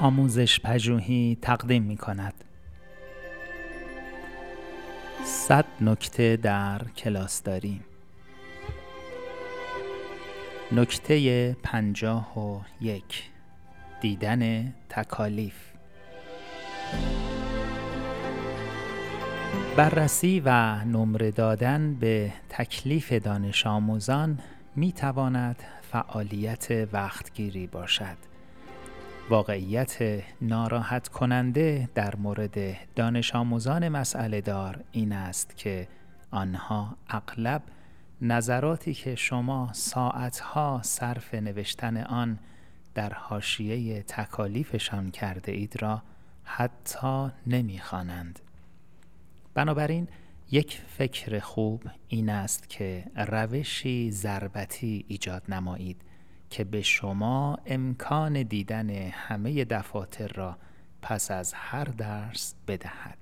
آموزش پژوهی تقدیم می کند. صد نکته در کلاس داریم. نکته پنجاه و یک دیدن تکالیف بررسی و نمره دادن به تکلیف دانش آموزان می تواند فعالیت وقتگیری باشد واقعیت ناراحت کننده در مورد دانش آموزان مسئله دار این است که آنها اغلب نظراتی که شما ساعتها صرف نوشتن آن در حاشیه تکالیفشان کرده اید را حتی نمی‌خوانند. بنابراین یک فکر خوب این است که روشی ضربتی ایجاد نمایید که به شما امکان دیدن همه دفاتر را پس از هر درس بدهد.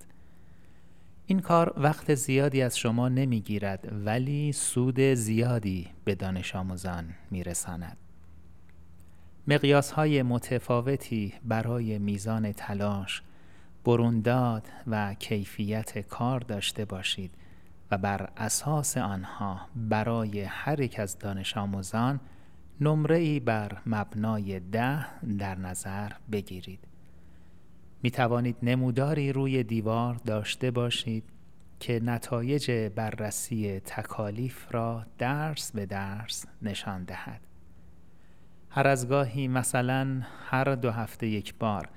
این کار وقت زیادی از شما نمی‌گیرد ولی سود زیادی به دانش آموزان میرساند. مقیاس های متفاوتی برای میزان تلاش برونداد و کیفیت کار داشته باشید و بر اساس آنها برای هر یک از دانش آموزان نمره ای بر مبنای ده در نظر بگیرید. می توانید نموداری روی دیوار داشته باشید که نتایج بررسی تکالیف را درس به درس نشان دهد. هر از گاهی مثلا هر دو هفته یک بار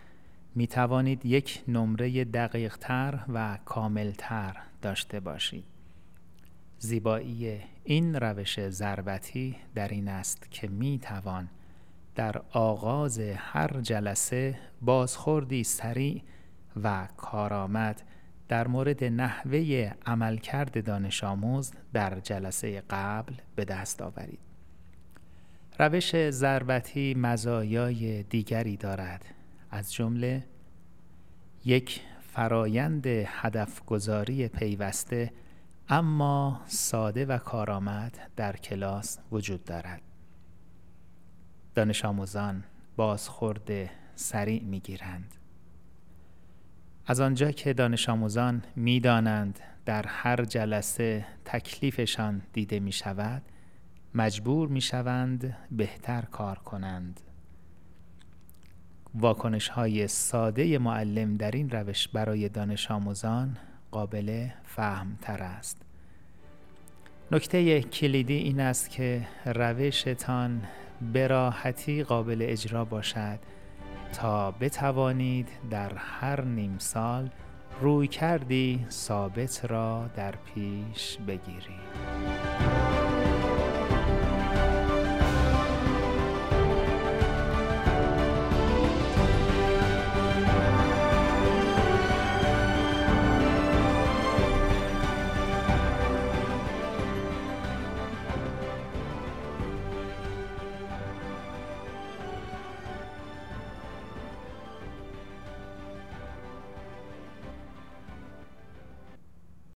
می توانید یک نمره دقیق تر و کامل تر داشته باشید. زیبایی این روش ضربتی در این است که می توان در آغاز هر جلسه بازخوردی سریع و کارآمد در مورد نحوه عملکرد دانش آموز در جلسه قبل به دست آورید. روش ضربتی مزایای دیگری دارد از جمله یک فرایند هدف گذاری پیوسته اما ساده و کارآمد در کلاس وجود دارد. دانش آموزان بازخورد سریع می گیرند از آنجا که دانش آموزان می دانند در هر جلسه تکلیفشان دیده می شود مجبور می شوند بهتر کار کنند. واکنش های ساده معلم در این روش برای دانش آموزان قابل فهم تر است. نکته کلیدی این است که روشتان به راحتی قابل اجرا باشد تا بتوانید در هر نیم سال روی کردی ثابت را در پیش بگیرید.